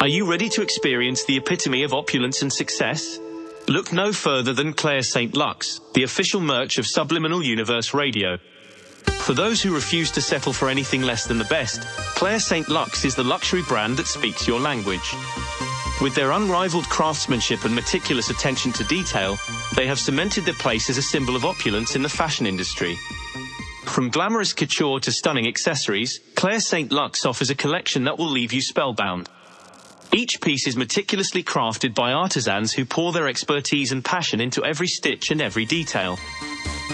Are you ready to experience the epitome of opulence and success? Look no further than Claire St. Lux, the official merch of Subliminal Universe Radio. For those who refuse to settle for anything less than the best, Claire St. Lux is the luxury brand that speaks your language. With their unrivaled craftsmanship and meticulous attention to detail, they have cemented their place as a symbol of opulence in the fashion industry. From glamorous couture to stunning accessories, Claire St. Lux offers a collection that will leave you spellbound. Each piece is meticulously crafted by artisans who pour their expertise and passion into every stitch and every detail.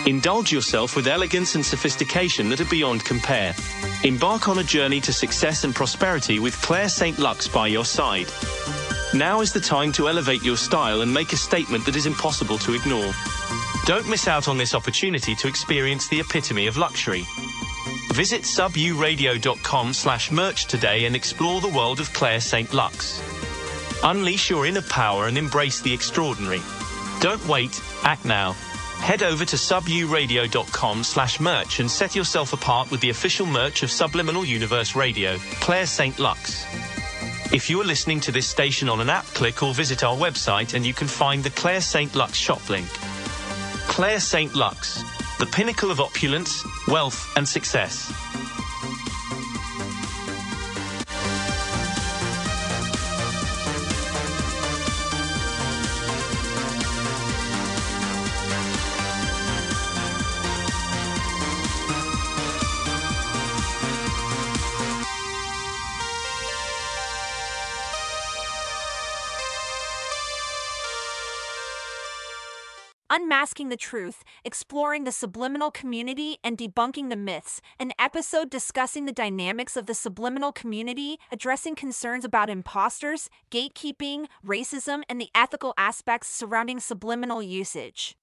Indulge yourself with elegance and sophistication that are beyond compare. Embark on a journey to success and prosperity with Claire St. Lux by your side. Now is the time to elevate your style and make a statement that is impossible to ignore. Don't miss out on this opportunity to experience the epitome of luxury. Visit suburadio.com slash merch today and explore the world of Claire St. Lux. Unleash your inner power and embrace the extraordinary. Don't wait, act now. Head over to suburadio.com slash merch and set yourself apart with the official merch of Subliminal Universe Radio, Claire St. Lux. If you are listening to this station on an app, click or visit our website and you can find the Claire St. Lux shop link. Claire St. Lux, the pinnacle of opulence, wealth, and success. Unmasking the Truth, Exploring the Subliminal Community and Debunking the Myths, an episode discussing the dynamics of the subliminal community, addressing concerns about imposters, gatekeeping, racism, and the ethical aspects surrounding subliminal usage.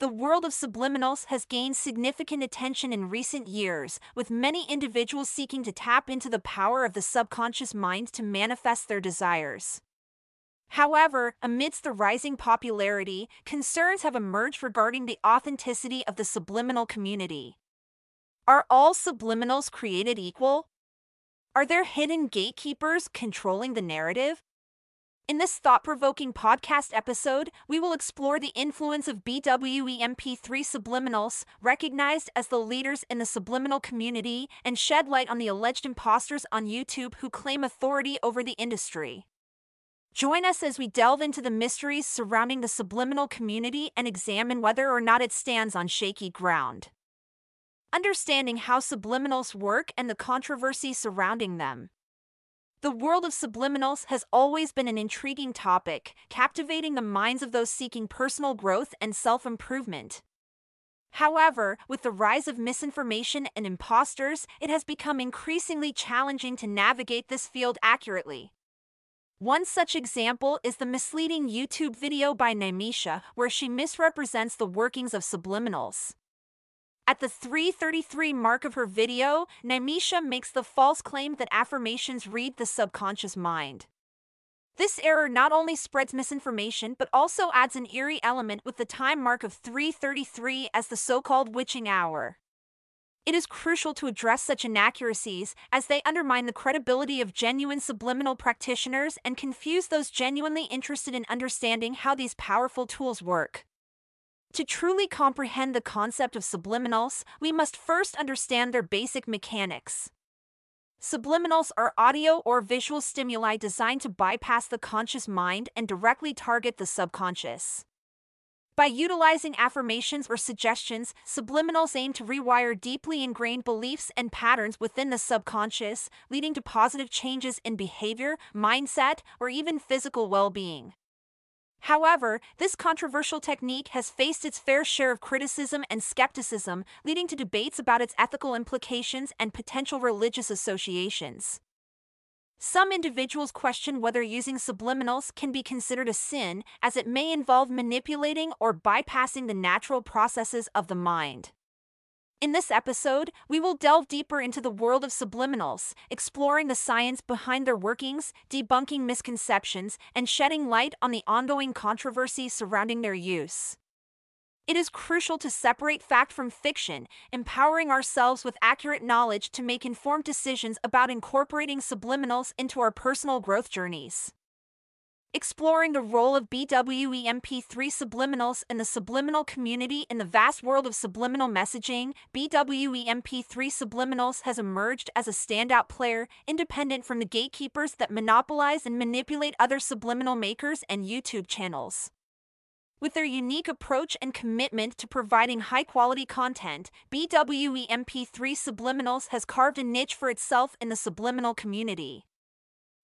The world of subliminals has gained significant attention in recent years, with many individuals seeking to tap into the power of the subconscious mind to manifest their desires. However, amidst the rising popularity, concerns have emerged regarding the authenticity of the subliminal community. Are all subliminals created equal? Are there hidden gatekeepers controlling the narrative? In this thought provoking podcast episode, we will explore the influence of BWEMP3 subliminals, recognized as the leaders in the subliminal community, and shed light on the alleged imposters on YouTube who claim authority over the industry. Join us as we delve into the mysteries surrounding the subliminal community and examine whether or not it stands on shaky ground. Understanding how subliminals work and the controversy surrounding them. The world of subliminals has always been an intriguing topic, captivating the minds of those seeking personal growth and self improvement. However, with the rise of misinformation and imposters, it has become increasingly challenging to navigate this field accurately. One such example is the misleading YouTube video by Nymesia, where she misrepresents the workings of subliminals. At the 333 mark of her video, Nymesia makes the false claim that affirmations read the subconscious mind. This error not only spreads misinformation but also adds an eerie element with the time mark of 333 as the so called witching hour. It is crucial to address such inaccuracies as they undermine the credibility of genuine subliminal practitioners and confuse those genuinely interested in understanding how these powerful tools work. To truly comprehend the concept of subliminals, we must first understand their basic mechanics. Subliminals are audio or visual stimuli designed to bypass the conscious mind and directly target the subconscious. By utilizing affirmations or suggestions, subliminals aim to rewire deeply ingrained beliefs and patterns within the subconscious, leading to positive changes in behavior, mindset, or even physical well being. However, this controversial technique has faced its fair share of criticism and skepticism, leading to debates about its ethical implications and potential religious associations. Some individuals question whether using subliminals can be considered a sin, as it may involve manipulating or bypassing the natural processes of the mind. In this episode, we will delve deeper into the world of subliminals, exploring the science behind their workings, debunking misconceptions, and shedding light on the ongoing controversy surrounding their use. It is crucial to separate fact from fiction, empowering ourselves with accurate knowledge to make informed decisions about incorporating subliminals into our personal growth journeys. Exploring the role of BWEMP3 subliminals in the subliminal community in the vast world of subliminal messaging, BWEMP3 subliminals has emerged as a standout player, independent from the gatekeepers that monopolize and manipulate other subliminal makers and YouTube channels. With their unique approach and commitment to providing high quality content, BWEMP3 Subliminals has carved a niche for itself in the subliminal community.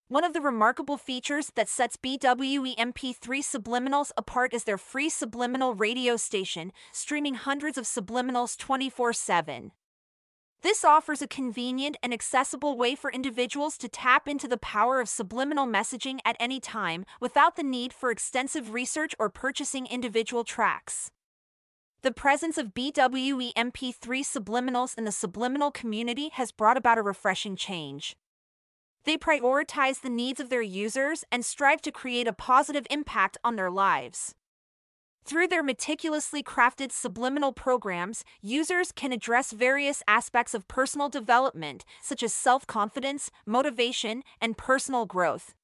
One of the remarkable features that sets BWEMP3 Subliminals apart is their free subliminal radio station, streaming hundreds of subliminals 24 7. This offers a convenient and accessible way for individuals to tap into the power of subliminal messaging at any time without the need for extensive research or purchasing individual tracks. The presence of BWEMP3 subliminals in the subliminal community has brought about a refreshing change. They prioritize the needs of their users and strive to create a positive impact on their lives. Through their meticulously crafted subliminal programs, users can address various aspects of personal development, such as self confidence, motivation, and personal growth.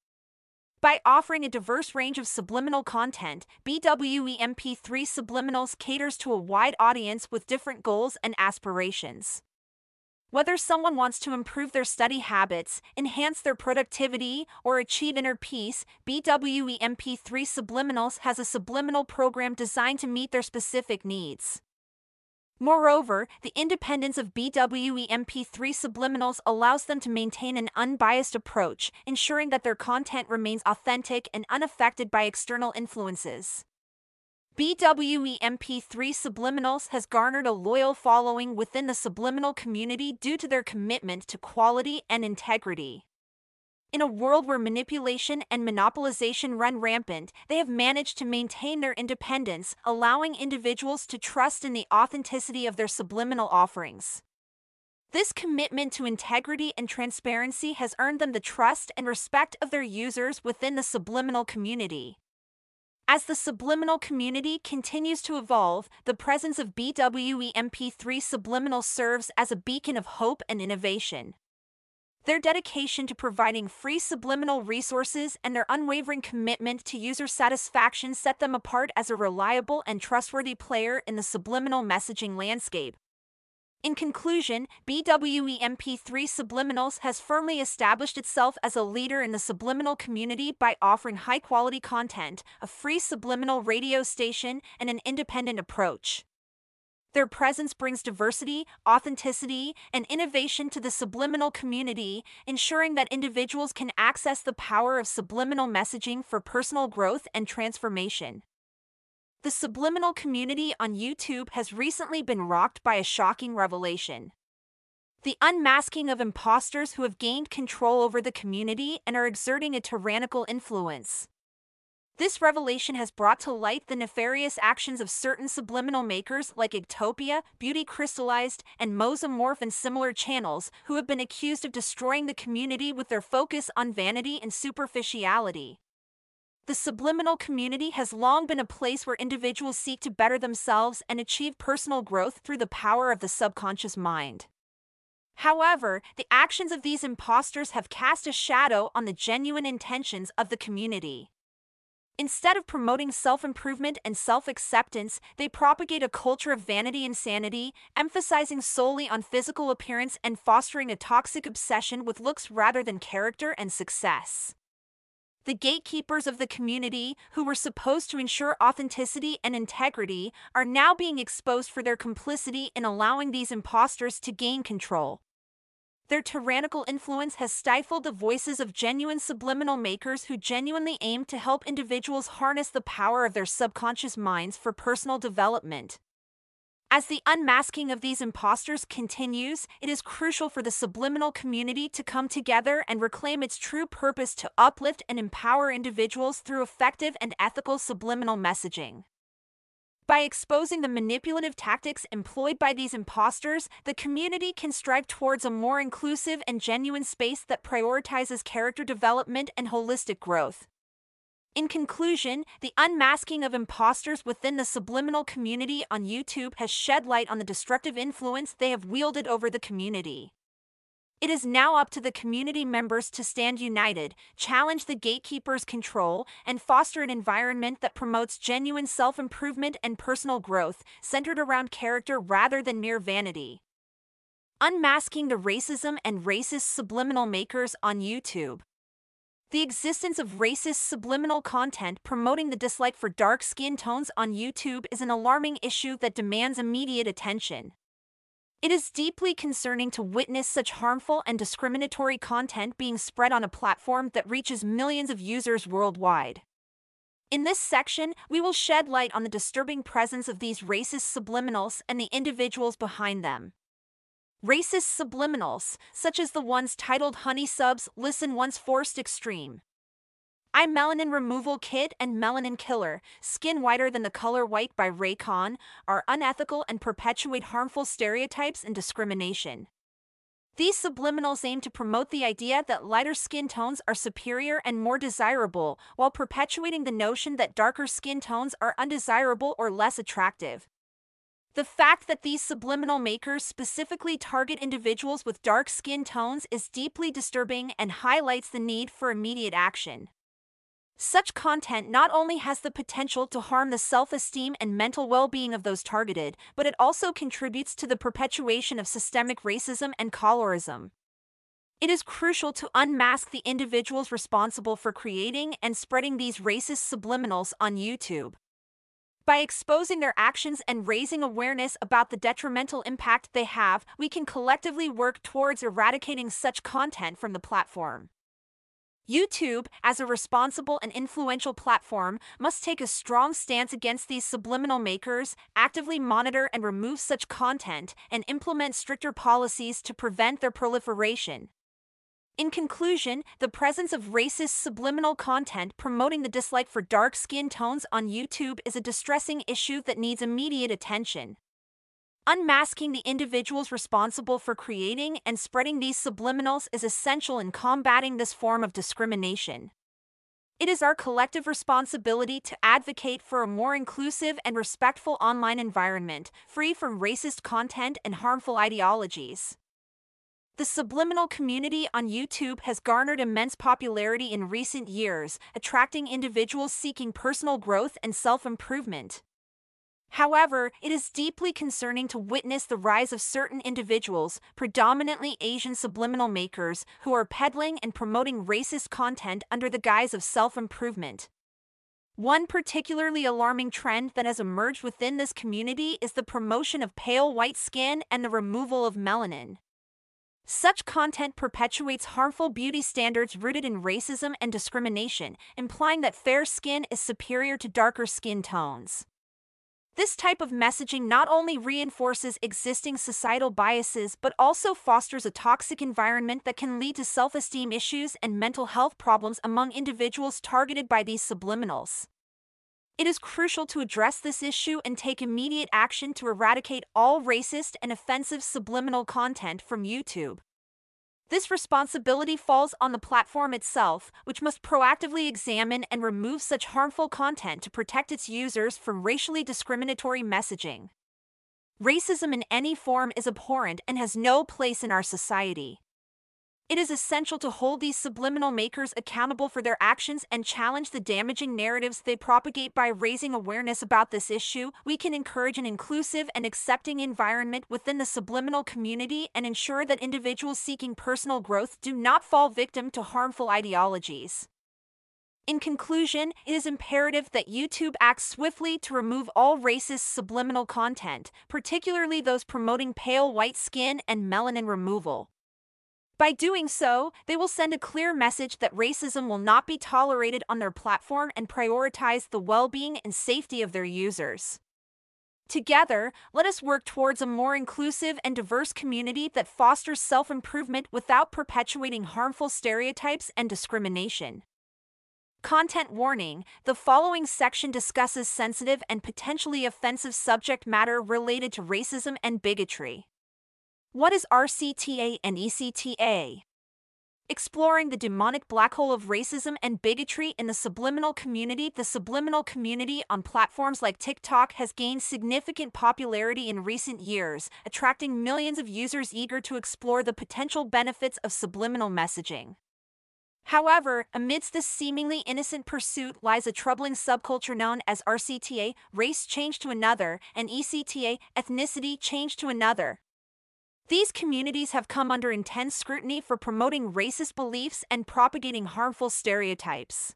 By offering a diverse range of subliminal content, BWEMP3 Subliminals caters to a wide audience with different goals and aspirations. Whether someone wants to improve their study habits, enhance their productivity, or achieve inner peace, BWEMP3 Subliminals has a subliminal program designed to meet their specific needs. Moreover, the independence of BWEMP3 Subliminals allows them to maintain an unbiased approach, ensuring that their content remains authentic and unaffected by external influences. BWEMP3 Subliminals has garnered a loyal following within the subliminal community due to their commitment to quality and integrity. In a world where manipulation and monopolization run rampant, they have managed to maintain their independence, allowing individuals to trust in the authenticity of their subliminal offerings. This commitment to integrity and transparency has earned them the trust and respect of their users within the subliminal community. As the subliminal community continues to evolve, the presence of BWEMP3 Subliminal serves as a beacon of hope and innovation. Their dedication to providing free subliminal resources and their unwavering commitment to user satisfaction set them apart as a reliable and trustworthy player in the subliminal messaging landscape. In conclusion, BWEMP3 Subliminals has firmly established itself as a leader in the subliminal community by offering high quality content, a free subliminal radio station, and an independent approach. Their presence brings diversity, authenticity, and innovation to the subliminal community, ensuring that individuals can access the power of subliminal messaging for personal growth and transformation. The subliminal community on YouTube has recently been rocked by a shocking revelation. The unmasking of imposters who have gained control over the community and are exerting a tyrannical influence. This revelation has brought to light the nefarious actions of certain subliminal makers like Igtopia, Beauty Crystallized, and Mozamorph and similar channels who have been accused of destroying the community with their focus on vanity and superficiality. The subliminal community has long been a place where individuals seek to better themselves and achieve personal growth through the power of the subconscious mind. However, the actions of these imposters have cast a shadow on the genuine intentions of the community. Instead of promoting self improvement and self acceptance, they propagate a culture of vanity and sanity, emphasizing solely on physical appearance and fostering a toxic obsession with looks rather than character and success. The gatekeepers of the community, who were supposed to ensure authenticity and integrity, are now being exposed for their complicity in allowing these imposters to gain control. Their tyrannical influence has stifled the voices of genuine subliminal makers who genuinely aim to help individuals harness the power of their subconscious minds for personal development. As the unmasking of these imposters continues, it is crucial for the subliminal community to come together and reclaim its true purpose to uplift and empower individuals through effective and ethical subliminal messaging. By exposing the manipulative tactics employed by these imposters, the community can strive towards a more inclusive and genuine space that prioritizes character development and holistic growth. In conclusion, the unmasking of imposters within the subliminal community on YouTube has shed light on the destructive influence they have wielded over the community. It is now up to the community members to stand united, challenge the gatekeepers' control, and foster an environment that promotes genuine self improvement and personal growth, centered around character rather than mere vanity. Unmasking the racism and racist subliminal makers on YouTube. The existence of racist subliminal content promoting the dislike for dark skin tones on YouTube is an alarming issue that demands immediate attention. It is deeply concerning to witness such harmful and discriminatory content being spread on a platform that reaches millions of users worldwide. In this section, we will shed light on the disturbing presence of these racist subliminals and the individuals behind them. Racist subliminals, such as the ones titled Honey Subs, Listen Once Forced Extreme. I'm Melanin Removal Kit and Melanin Killer, Skin Whiter Than the Color White by Raycon, are unethical and perpetuate harmful stereotypes and discrimination. These subliminals aim to promote the idea that lighter skin tones are superior and more desirable, while perpetuating the notion that darker skin tones are undesirable or less attractive. The fact that these subliminal makers specifically target individuals with dark skin tones is deeply disturbing and highlights the need for immediate action. Such content not only has the potential to harm the self esteem and mental well being of those targeted, but it also contributes to the perpetuation of systemic racism and colorism. It is crucial to unmask the individuals responsible for creating and spreading these racist subliminals on YouTube. By exposing their actions and raising awareness about the detrimental impact they have, we can collectively work towards eradicating such content from the platform. YouTube, as a responsible and influential platform, must take a strong stance against these subliminal makers, actively monitor and remove such content, and implement stricter policies to prevent their proliferation. In conclusion, the presence of racist subliminal content promoting the dislike for dark skin tones on YouTube is a distressing issue that needs immediate attention. Unmasking the individuals responsible for creating and spreading these subliminals is essential in combating this form of discrimination. It is our collective responsibility to advocate for a more inclusive and respectful online environment, free from racist content and harmful ideologies. The subliminal community on YouTube has garnered immense popularity in recent years, attracting individuals seeking personal growth and self improvement. However, it is deeply concerning to witness the rise of certain individuals, predominantly Asian subliminal makers, who are peddling and promoting racist content under the guise of self improvement. One particularly alarming trend that has emerged within this community is the promotion of pale white skin and the removal of melanin. Such content perpetuates harmful beauty standards rooted in racism and discrimination, implying that fair skin is superior to darker skin tones. This type of messaging not only reinforces existing societal biases but also fosters a toxic environment that can lead to self esteem issues and mental health problems among individuals targeted by these subliminals. It is crucial to address this issue and take immediate action to eradicate all racist and offensive subliminal content from YouTube. This responsibility falls on the platform itself, which must proactively examine and remove such harmful content to protect its users from racially discriminatory messaging. Racism in any form is abhorrent and has no place in our society. It is essential to hold these subliminal makers accountable for their actions and challenge the damaging narratives they propagate by raising awareness about this issue. We can encourage an inclusive and accepting environment within the subliminal community and ensure that individuals seeking personal growth do not fall victim to harmful ideologies. In conclusion, it is imperative that YouTube acts swiftly to remove all racist subliminal content, particularly those promoting pale white skin and melanin removal. By doing so, they will send a clear message that racism will not be tolerated on their platform and prioritize the well being and safety of their users. Together, let us work towards a more inclusive and diverse community that fosters self improvement without perpetuating harmful stereotypes and discrimination. Content warning The following section discusses sensitive and potentially offensive subject matter related to racism and bigotry. What is RCTA and ECTA? exploring the demonic black hole of racism and bigotry in the subliminal community. The subliminal community on platforms like TikTok has gained significant popularity in recent years, attracting millions of users eager to explore the potential benefits of subliminal messaging. However, amidst this seemingly innocent pursuit lies a troubling subculture known as RCTA, race change to another, and ECTA, ethnicity change to another. These communities have come under intense scrutiny for promoting racist beliefs and propagating harmful stereotypes.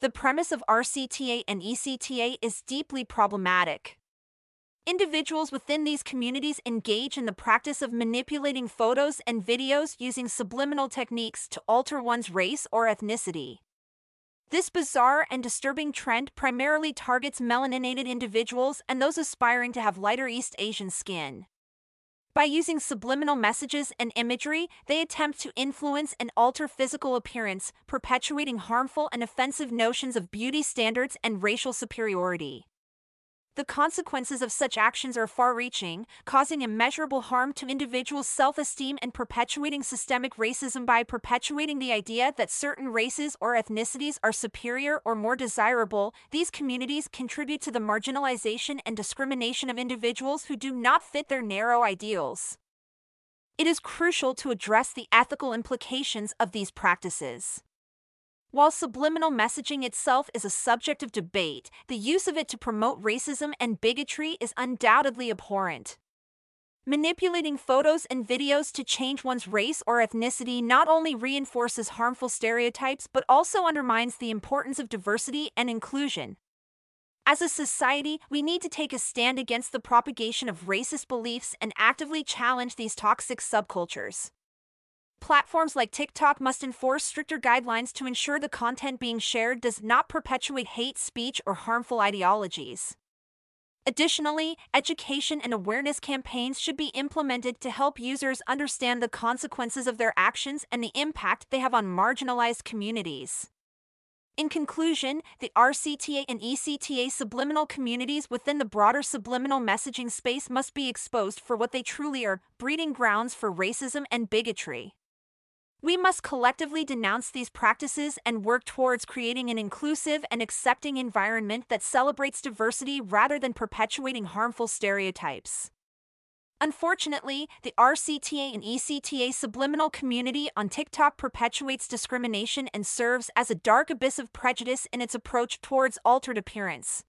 The premise of RCTA and ECTA is deeply problematic. Individuals within these communities engage in the practice of manipulating photos and videos using subliminal techniques to alter one's race or ethnicity. This bizarre and disturbing trend primarily targets melaninated individuals and those aspiring to have lighter East Asian skin. By using subliminal messages and imagery, they attempt to influence and alter physical appearance, perpetuating harmful and offensive notions of beauty standards and racial superiority. The consequences of such actions are far reaching, causing immeasurable harm to individuals' self esteem and perpetuating systemic racism by perpetuating the idea that certain races or ethnicities are superior or more desirable. These communities contribute to the marginalization and discrimination of individuals who do not fit their narrow ideals. It is crucial to address the ethical implications of these practices. While subliminal messaging itself is a subject of debate, the use of it to promote racism and bigotry is undoubtedly abhorrent. Manipulating photos and videos to change one's race or ethnicity not only reinforces harmful stereotypes but also undermines the importance of diversity and inclusion. As a society, we need to take a stand against the propagation of racist beliefs and actively challenge these toxic subcultures. Platforms like TikTok must enforce stricter guidelines to ensure the content being shared does not perpetuate hate speech or harmful ideologies. Additionally, education and awareness campaigns should be implemented to help users understand the consequences of their actions and the impact they have on marginalized communities. In conclusion, the RCTA and ECTA subliminal communities within the broader subliminal messaging space must be exposed for what they truly are breeding grounds for racism and bigotry. We must collectively denounce these practices and work towards creating an inclusive and accepting environment that celebrates diversity rather than perpetuating harmful stereotypes. Unfortunately, the RCTA and ECTA subliminal community on TikTok perpetuates discrimination and serves as a dark abyss of prejudice in its approach towards altered appearance.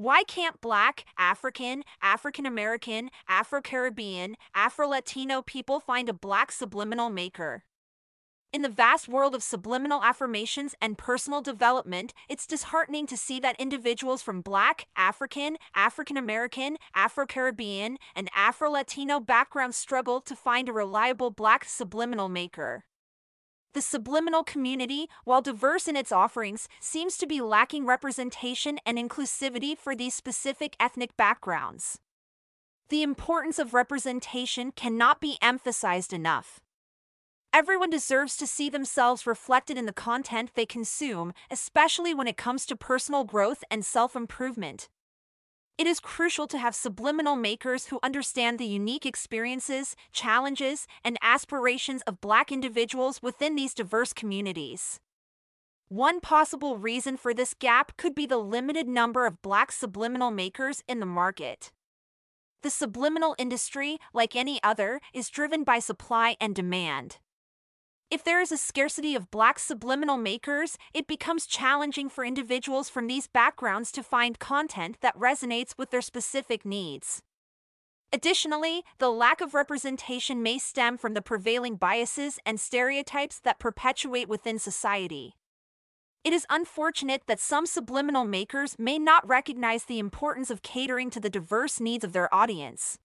Why can't Black, African, African American, Afro Caribbean, Afro Latino people find a Black subliminal maker? In the vast world of subliminal affirmations and personal development, it's disheartening to see that individuals from Black, African, African American, Afro Caribbean, and Afro Latino backgrounds struggle to find a reliable Black subliminal maker. The subliminal community, while diverse in its offerings, seems to be lacking representation and inclusivity for these specific ethnic backgrounds. The importance of representation cannot be emphasized enough. Everyone deserves to see themselves reflected in the content they consume, especially when it comes to personal growth and self improvement. It is crucial to have subliminal makers who understand the unique experiences, challenges, and aspirations of Black individuals within these diverse communities. One possible reason for this gap could be the limited number of Black subliminal makers in the market. The subliminal industry, like any other, is driven by supply and demand. If there is a scarcity of black subliminal makers, it becomes challenging for individuals from these backgrounds to find content that resonates with their specific needs. Additionally, the lack of representation may stem from the prevailing biases and stereotypes that perpetuate within society. It is unfortunate that some subliminal makers may not recognize the importance of catering to the diverse needs of their audience.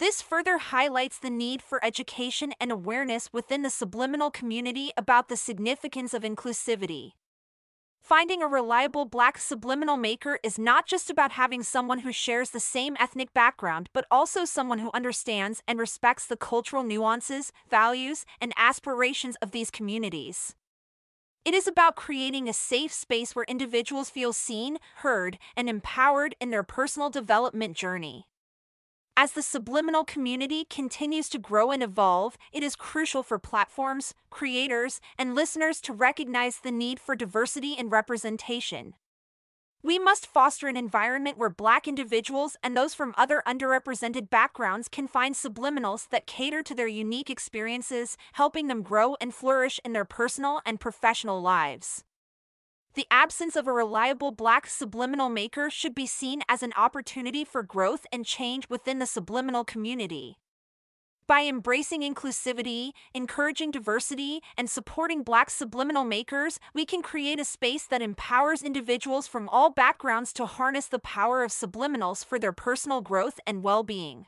This further highlights the need for education and awareness within the subliminal community about the significance of inclusivity. Finding a reliable black subliminal maker is not just about having someone who shares the same ethnic background, but also someone who understands and respects the cultural nuances, values, and aspirations of these communities. It is about creating a safe space where individuals feel seen, heard, and empowered in their personal development journey. As the subliminal community continues to grow and evolve, it is crucial for platforms, creators, and listeners to recognize the need for diversity and representation. We must foster an environment where Black individuals and those from other underrepresented backgrounds can find subliminals that cater to their unique experiences, helping them grow and flourish in their personal and professional lives. The absence of a reliable Black subliminal maker should be seen as an opportunity for growth and change within the subliminal community. By embracing inclusivity, encouraging diversity, and supporting Black subliminal makers, we can create a space that empowers individuals from all backgrounds to harness the power of subliminals for their personal growth and well being.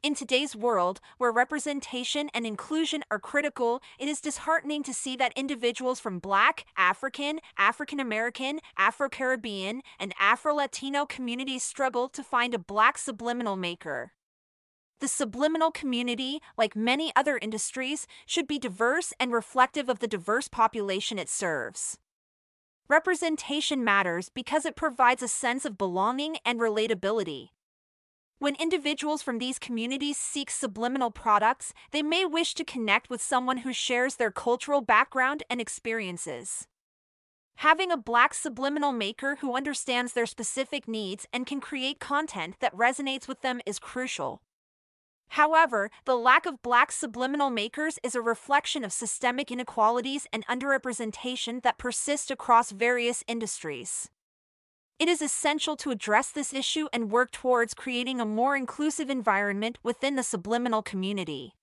In today's world, where representation and inclusion are critical, it is disheartening to see that individuals from Black, African, African American, Afro Caribbean, and Afro Latino communities struggle to find a Black subliminal maker. The subliminal community, like many other industries, should be diverse and reflective of the diverse population it serves. Representation matters because it provides a sense of belonging and relatability. When individuals from these communities seek subliminal products, they may wish to connect with someone who shares their cultural background and experiences. Having a black subliminal maker who understands their specific needs and can create content that resonates with them is crucial. However, the lack of black subliminal makers is a reflection of systemic inequalities and underrepresentation that persist across various industries. It is essential to address this issue and work towards creating a more inclusive environment within the subliminal community.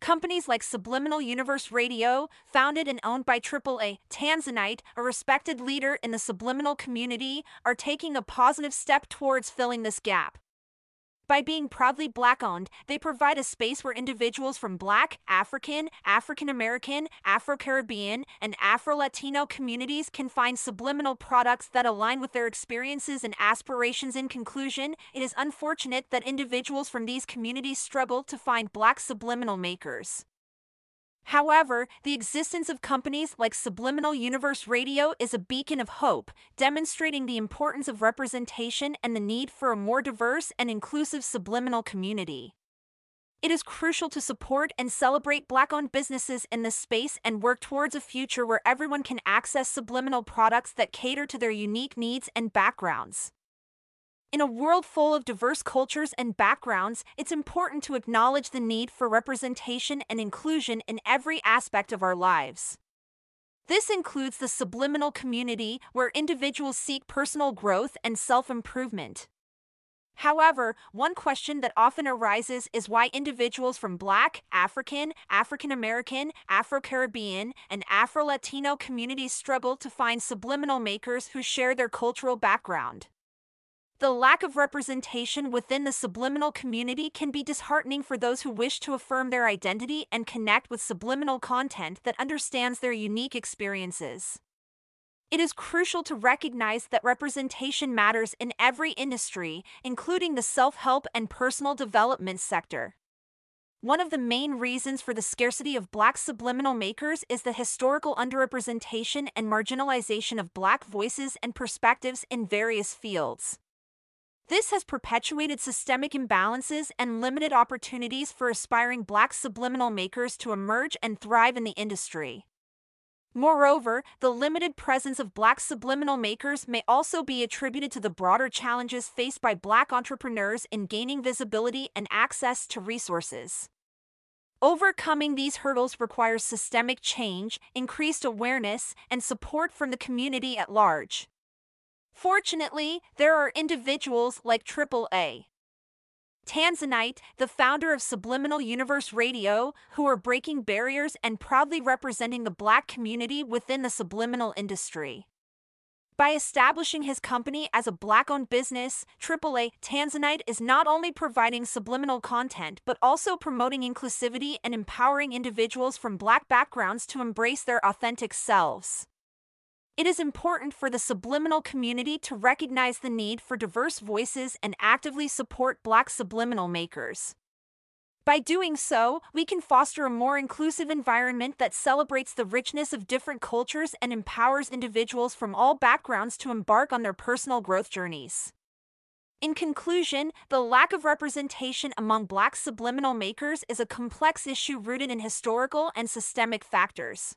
Companies like Subliminal Universe Radio, founded and owned by AAA Tanzanite, a respected leader in the subliminal community, are taking a positive step towards filling this gap. By being proudly Black owned, they provide a space where individuals from Black, African, African American, Afro Caribbean, and Afro Latino communities can find subliminal products that align with their experiences and aspirations. In conclusion, it is unfortunate that individuals from these communities struggle to find Black subliminal makers. However, the existence of companies like Subliminal Universe Radio is a beacon of hope, demonstrating the importance of representation and the need for a more diverse and inclusive subliminal community. It is crucial to support and celebrate Black owned businesses in this space and work towards a future where everyone can access subliminal products that cater to their unique needs and backgrounds. In a world full of diverse cultures and backgrounds, it's important to acknowledge the need for representation and inclusion in every aspect of our lives. This includes the subliminal community, where individuals seek personal growth and self improvement. However, one question that often arises is why individuals from Black, African, African American, Afro Caribbean, and Afro Latino communities struggle to find subliminal makers who share their cultural background. The lack of representation within the subliminal community can be disheartening for those who wish to affirm their identity and connect with subliminal content that understands their unique experiences. It is crucial to recognize that representation matters in every industry, including the self help and personal development sector. One of the main reasons for the scarcity of Black subliminal makers is the historical underrepresentation and marginalization of Black voices and perspectives in various fields. This has perpetuated systemic imbalances and limited opportunities for aspiring black subliminal makers to emerge and thrive in the industry. Moreover, the limited presence of black subliminal makers may also be attributed to the broader challenges faced by black entrepreneurs in gaining visibility and access to resources. Overcoming these hurdles requires systemic change, increased awareness, and support from the community at large. Fortunately, there are individuals like AAA. Tanzanite, the founder of Subliminal Universe Radio, who are breaking barriers and proudly representing the black community within the subliminal industry. By establishing his company as a black owned business, AAA Tanzanite is not only providing subliminal content but also promoting inclusivity and empowering individuals from black backgrounds to embrace their authentic selves. It is important for the subliminal community to recognize the need for diverse voices and actively support Black subliminal makers. By doing so, we can foster a more inclusive environment that celebrates the richness of different cultures and empowers individuals from all backgrounds to embark on their personal growth journeys. In conclusion, the lack of representation among black subliminal makers is a complex issue rooted in historical and systemic factors.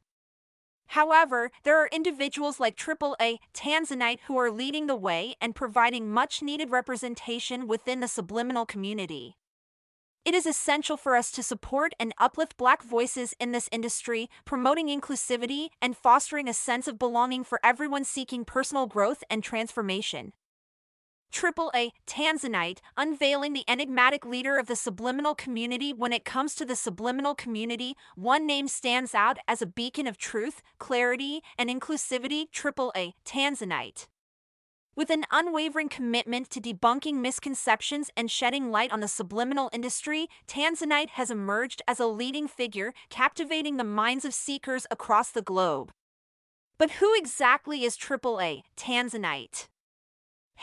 However, there are individuals like AAA Tanzanite who are leading the way and providing much needed representation within the subliminal community. It is essential for us to support and uplift Black voices in this industry, promoting inclusivity and fostering a sense of belonging for everyone seeking personal growth and transformation. AAA Tanzanite unveiling the enigmatic leader of the subliminal community. When it comes to the subliminal community, one name stands out as a beacon of truth, clarity, and inclusivity AAA Tanzanite. With an unwavering commitment to debunking misconceptions and shedding light on the subliminal industry, Tanzanite has emerged as a leading figure, captivating the minds of seekers across the globe. But who exactly is AAA Tanzanite?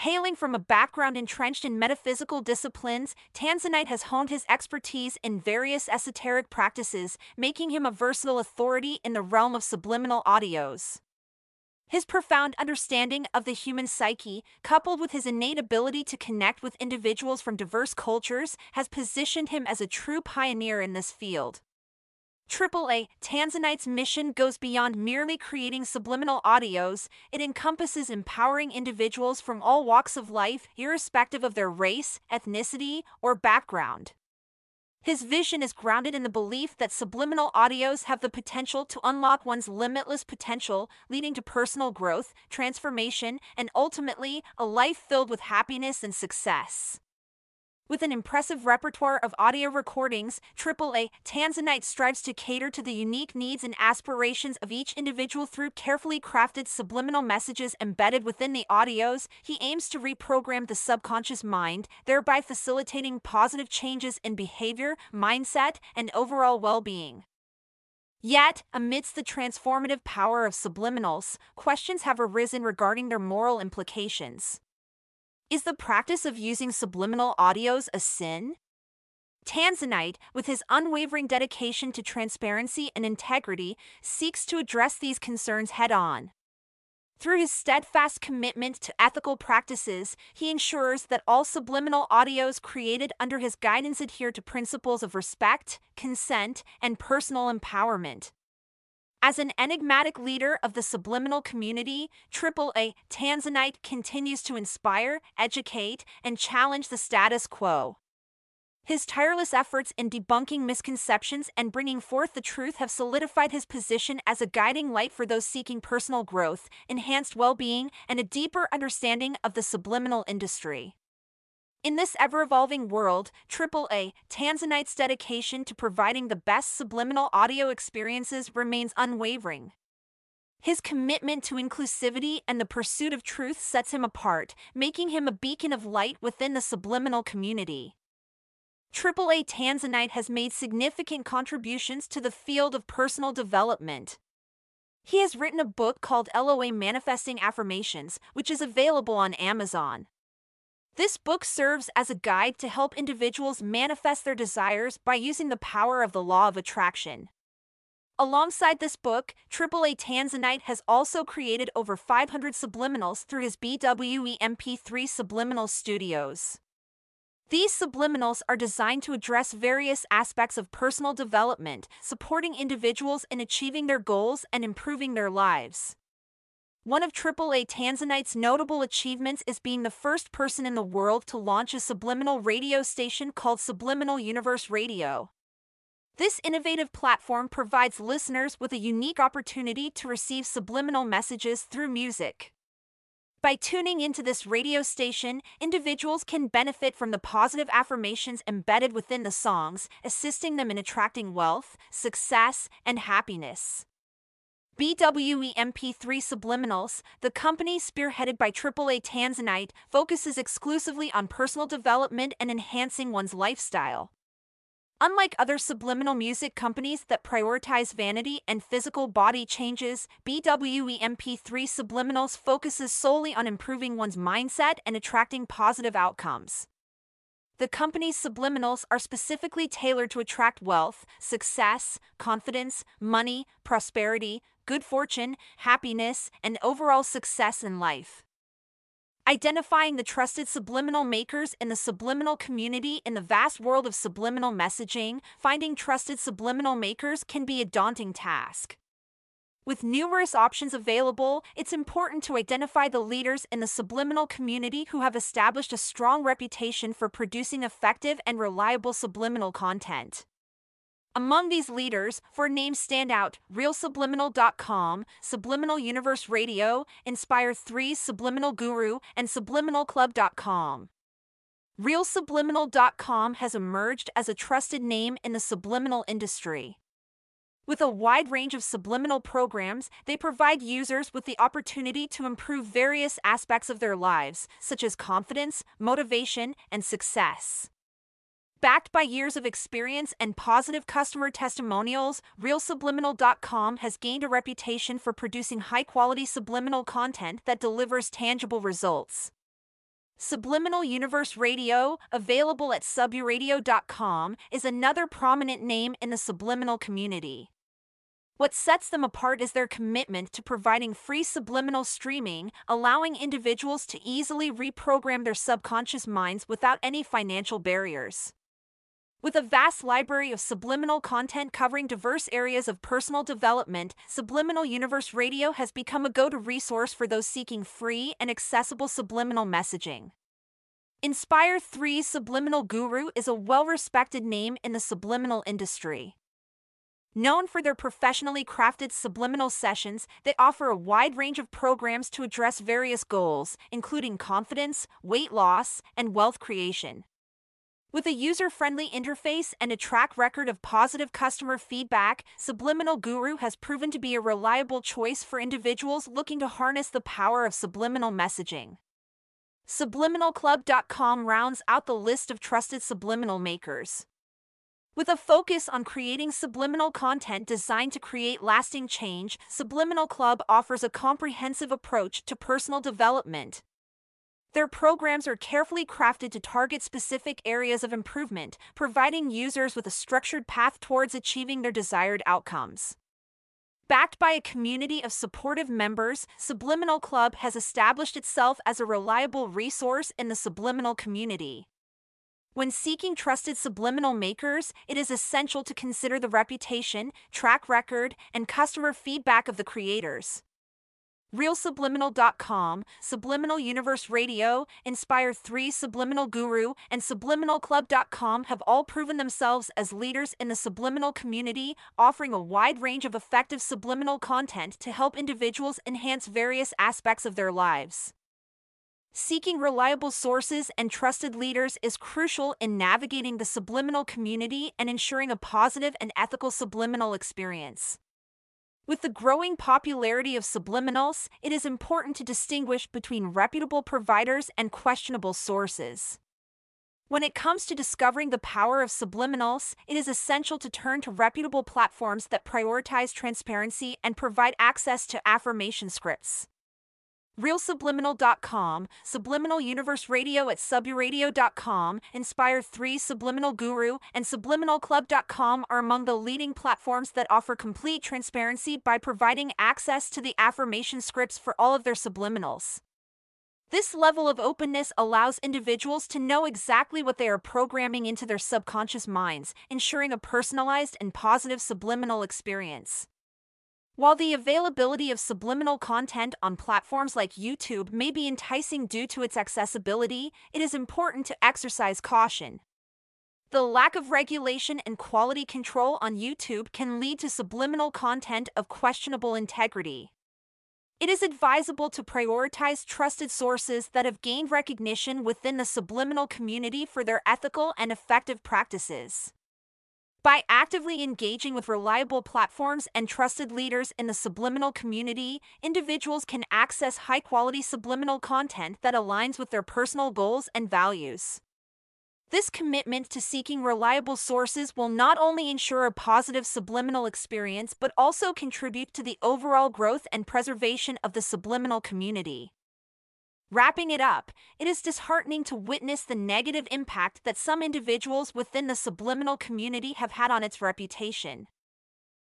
Hailing from a background entrenched in metaphysical disciplines, Tanzanite has honed his expertise in various esoteric practices, making him a versatile authority in the realm of subliminal audios. His profound understanding of the human psyche, coupled with his innate ability to connect with individuals from diverse cultures, has positioned him as a true pioneer in this field. AAA Tanzanite's mission goes beyond merely creating subliminal audios, it encompasses empowering individuals from all walks of life, irrespective of their race, ethnicity, or background. His vision is grounded in the belief that subliminal audios have the potential to unlock one's limitless potential, leading to personal growth, transformation, and ultimately, a life filled with happiness and success. With an impressive repertoire of audio recordings, AAA Tanzanite strives to cater to the unique needs and aspirations of each individual through carefully crafted subliminal messages embedded within the audios. He aims to reprogram the subconscious mind, thereby facilitating positive changes in behavior, mindset, and overall well being. Yet, amidst the transformative power of subliminals, questions have arisen regarding their moral implications. Is the practice of using subliminal audios a sin? Tanzanite, with his unwavering dedication to transparency and integrity, seeks to address these concerns head on. Through his steadfast commitment to ethical practices, he ensures that all subliminal audios created under his guidance adhere to principles of respect, consent, and personal empowerment. As an enigmatic leader of the subliminal community, AAA Tanzanite continues to inspire, educate, and challenge the status quo. His tireless efforts in debunking misconceptions and bringing forth the truth have solidified his position as a guiding light for those seeking personal growth, enhanced well being, and a deeper understanding of the subliminal industry. In this ever evolving world, AAA Tanzanite's dedication to providing the best subliminal audio experiences remains unwavering. His commitment to inclusivity and the pursuit of truth sets him apart, making him a beacon of light within the subliminal community. AAA Tanzanite has made significant contributions to the field of personal development. He has written a book called LOA Manifesting Affirmations, which is available on Amazon. This book serves as a guide to help individuals manifest their desires by using the power of the law of attraction. Alongside this book, AAA Tanzanite has also created over 500 subliminals through his BWE MP3 Subliminal Studios. These subliminals are designed to address various aspects of personal development, supporting individuals in achieving their goals and improving their lives. One of AAA Tanzanite's notable achievements is being the first person in the world to launch a subliminal radio station called Subliminal Universe Radio. This innovative platform provides listeners with a unique opportunity to receive subliminal messages through music. By tuning into this radio station, individuals can benefit from the positive affirmations embedded within the songs, assisting them in attracting wealth, success, and happiness. BWE MP3 Subliminals, the company spearheaded by AAA Tanzanite, focuses exclusively on personal development and enhancing one's lifestyle. Unlike other subliminal music companies that prioritize vanity and physical body changes, BWE MP3 Subliminals focuses solely on improving one's mindset and attracting positive outcomes. The company's subliminals are specifically tailored to attract wealth, success, confidence, money, prosperity, good fortune, happiness, and overall success in life. Identifying the trusted subliminal makers in the subliminal community in the vast world of subliminal messaging, finding trusted subliminal makers can be a daunting task. With numerous options available, it's important to identify the leaders in the subliminal community who have established a strong reputation for producing effective and reliable subliminal content. Among these leaders, four names stand out RealSubliminal.com, Subliminal Universe Radio, Inspire 3 Subliminal Guru, and SubliminalClub.com. RealSubliminal.com has emerged as a trusted name in the subliminal industry. With a wide range of subliminal programs, they provide users with the opportunity to improve various aspects of their lives, such as confidence, motivation, and success. Backed by years of experience and positive customer testimonials, RealSubliminal.com has gained a reputation for producing high quality subliminal content that delivers tangible results. Subliminal Universe Radio, available at suburadio.com, is another prominent name in the subliminal community. What sets them apart is their commitment to providing free subliminal streaming, allowing individuals to easily reprogram their subconscious minds without any financial barriers. With a vast library of subliminal content covering diverse areas of personal development, Subliminal Universe Radio has become a go to resource for those seeking free and accessible subliminal messaging. Inspire 3 Subliminal Guru is a well respected name in the subliminal industry. Known for their professionally crafted subliminal sessions, they offer a wide range of programs to address various goals, including confidence, weight loss, and wealth creation. With a user friendly interface and a track record of positive customer feedback, Subliminal Guru has proven to be a reliable choice for individuals looking to harness the power of subliminal messaging. SubliminalClub.com rounds out the list of trusted subliminal makers. With a focus on creating subliminal content designed to create lasting change, Subliminal Club offers a comprehensive approach to personal development. Their programs are carefully crafted to target specific areas of improvement, providing users with a structured path towards achieving their desired outcomes. Backed by a community of supportive members, Subliminal Club has established itself as a reliable resource in the subliminal community. When seeking trusted subliminal makers, it is essential to consider the reputation, track record, and customer feedback of the creators. RealSubliminal.com, Subliminal Universe Radio, Inspire 3 Subliminal Guru, and SubliminalClub.com have all proven themselves as leaders in the subliminal community, offering a wide range of effective subliminal content to help individuals enhance various aspects of their lives. Seeking reliable sources and trusted leaders is crucial in navigating the subliminal community and ensuring a positive and ethical subliminal experience. With the growing popularity of subliminals, it is important to distinguish between reputable providers and questionable sources. When it comes to discovering the power of subliminals, it is essential to turn to reputable platforms that prioritize transparency and provide access to affirmation scripts. RealSubliminal.com, Subliminal Universe Radio at suburadio.com, Inspire 3 Subliminal Guru, and SubliminalClub.com are among the leading platforms that offer complete transparency by providing access to the affirmation scripts for all of their subliminals. This level of openness allows individuals to know exactly what they are programming into their subconscious minds, ensuring a personalized and positive subliminal experience. While the availability of subliminal content on platforms like YouTube may be enticing due to its accessibility, it is important to exercise caution. The lack of regulation and quality control on YouTube can lead to subliminal content of questionable integrity. It is advisable to prioritize trusted sources that have gained recognition within the subliminal community for their ethical and effective practices. By actively engaging with reliable platforms and trusted leaders in the subliminal community, individuals can access high quality subliminal content that aligns with their personal goals and values. This commitment to seeking reliable sources will not only ensure a positive subliminal experience but also contribute to the overall growth and preservation of the subliminal community. Wrapping it up, it is disheartening to witness the negative impact that some individuals within the subliminal community have had on its reputation.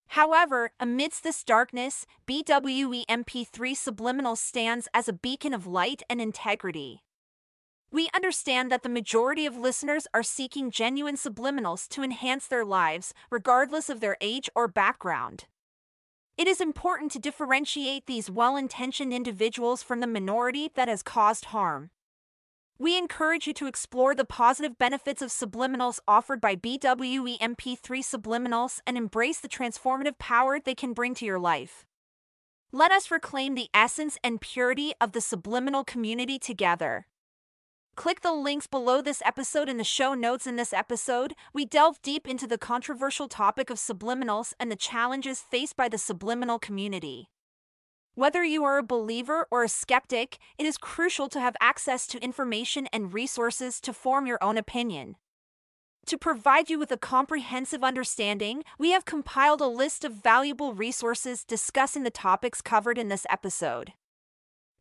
However, amidst this darkness, BWE MP3 Subliminal stands as a beacon of light and integrity. We understand that the majority of listeners are seeking genuine subliminals to enhance their lives, regardless of their age or background. It is important to differentiate these well intentioned individuals from the minority that has caused harm. We encourage you to explore the positive benefits of subliminals offered by BWE MP3 Subliminals and embrace the transformative power they can bring to your life. Let us reclaim the essence and purity of the subliminal community together. Click the links below this episode in the show notes. In this episode, we delve deep into the controversial topic of subliminals and the challenges faced by the subliminal community. Whether you are a believer or a skeptic, it is crucial to have access to information and resources to form your own opinion. To provide you with a comprehensive understanding, we have compiled a list of valuable resources discussing the topics covered in this episode.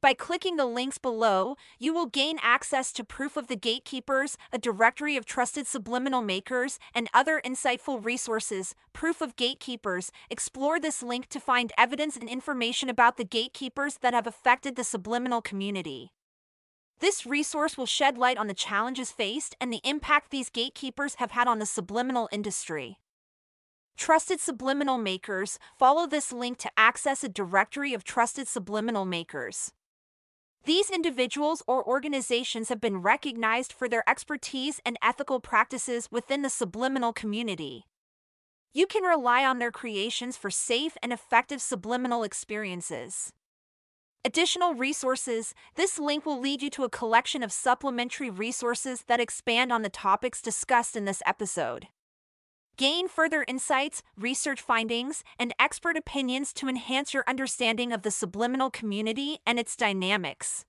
By clicking the links below, you will gain access to Proof of the Gatekeepers, a directory of trusted subliminal makers, and other insightful resources. Proof of Gatekeepers. Explore this link to find evidence and information about the gatekeepers that have affected the subliminal community. This resource will shed light on the challenges faced and the impact these gatekeepers have had on the subliminal industry. Trusted Subliminal Makers. Follow this link to access a directory of trusted subliminal makers. These individuals or organizations have been recognized for their expertise and ethical practices within the subliminal community. You can rely on their creations for safe and effective subliminal experiences. Additional resources This link will lead you to a collection of supplementary resources that expand on the topics discussed in this episode. Gain further insights, research findings, and expert opinions to enhance your understanding of the subliminal community and its dynamics.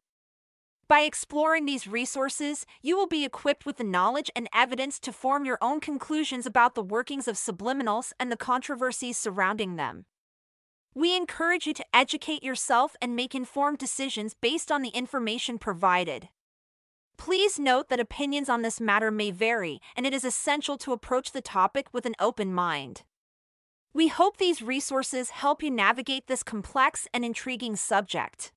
By exploring these resources, you will be equipped with the knowledge and evidence to form your own conclusions about the workings of subliminals and the controversies surrounding them. We encourage you to educate yourself and make informed decisions based on the information provided. Please note that opinions on this matter may vary, and it is essential to approach the topic with an open mind. We hope these resources help you navigate this complex and intriguing subject.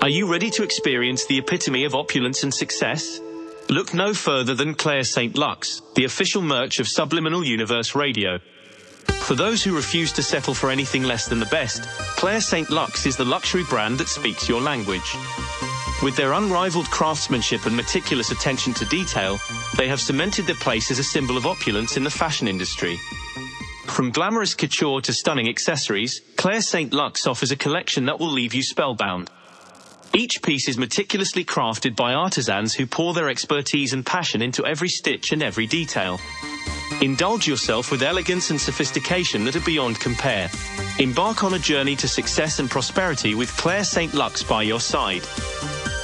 Are you ready to experience the epitome of opulence and success? Look no further than Claire St. Lux, the official merch of Subliminal Universe Radio. For those who refuse to settle for anything less than the best, Claire St. Lux is the luxury brand that speaks your language. With their unrivaled craftsmanship and meticulous attention to detail, they have cemented their place as a symbol of opulence in the fashion industry. From glamorous couture to stunning accessories, Claire St. Lux offers a collection that will leave you spellbound. Each piece is meticulously crafted by artisans who pour their expertise and passion into every stitch and every detail. Indulge yourself with elegance and sophistication that are beyond compare. Embark on a journey to success and prosperity with Claire St. Lux by your side.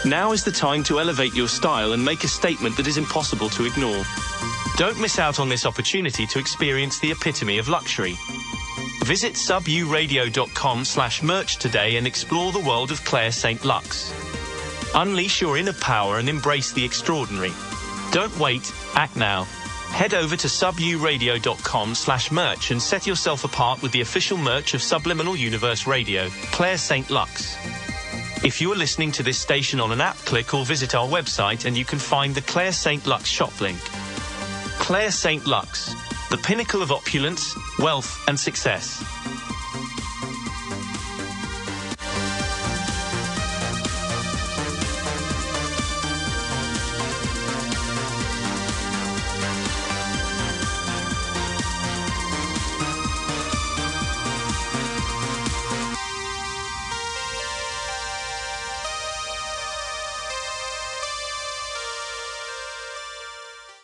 Now is the time to elevate your style and make a statement that is impossible to ignore. Don't miss out on this opportunity to experience the epitome of luxury. Visit suburadio.com slash merch today and explore the world of Claire St. Lux. Unleash your inner power and embrace the extraordinary. Don't wait, act now. Head over to suburadio.com slash merch and set yourself apart with the official merch of Subliminal Universe Radio, Claire St. Lux. If you are listening to this station on an app, click or visit our website and you can find the Claire St. Lux shop link. Claire St. Lux, the pinnacle of opulence, wealth, and success.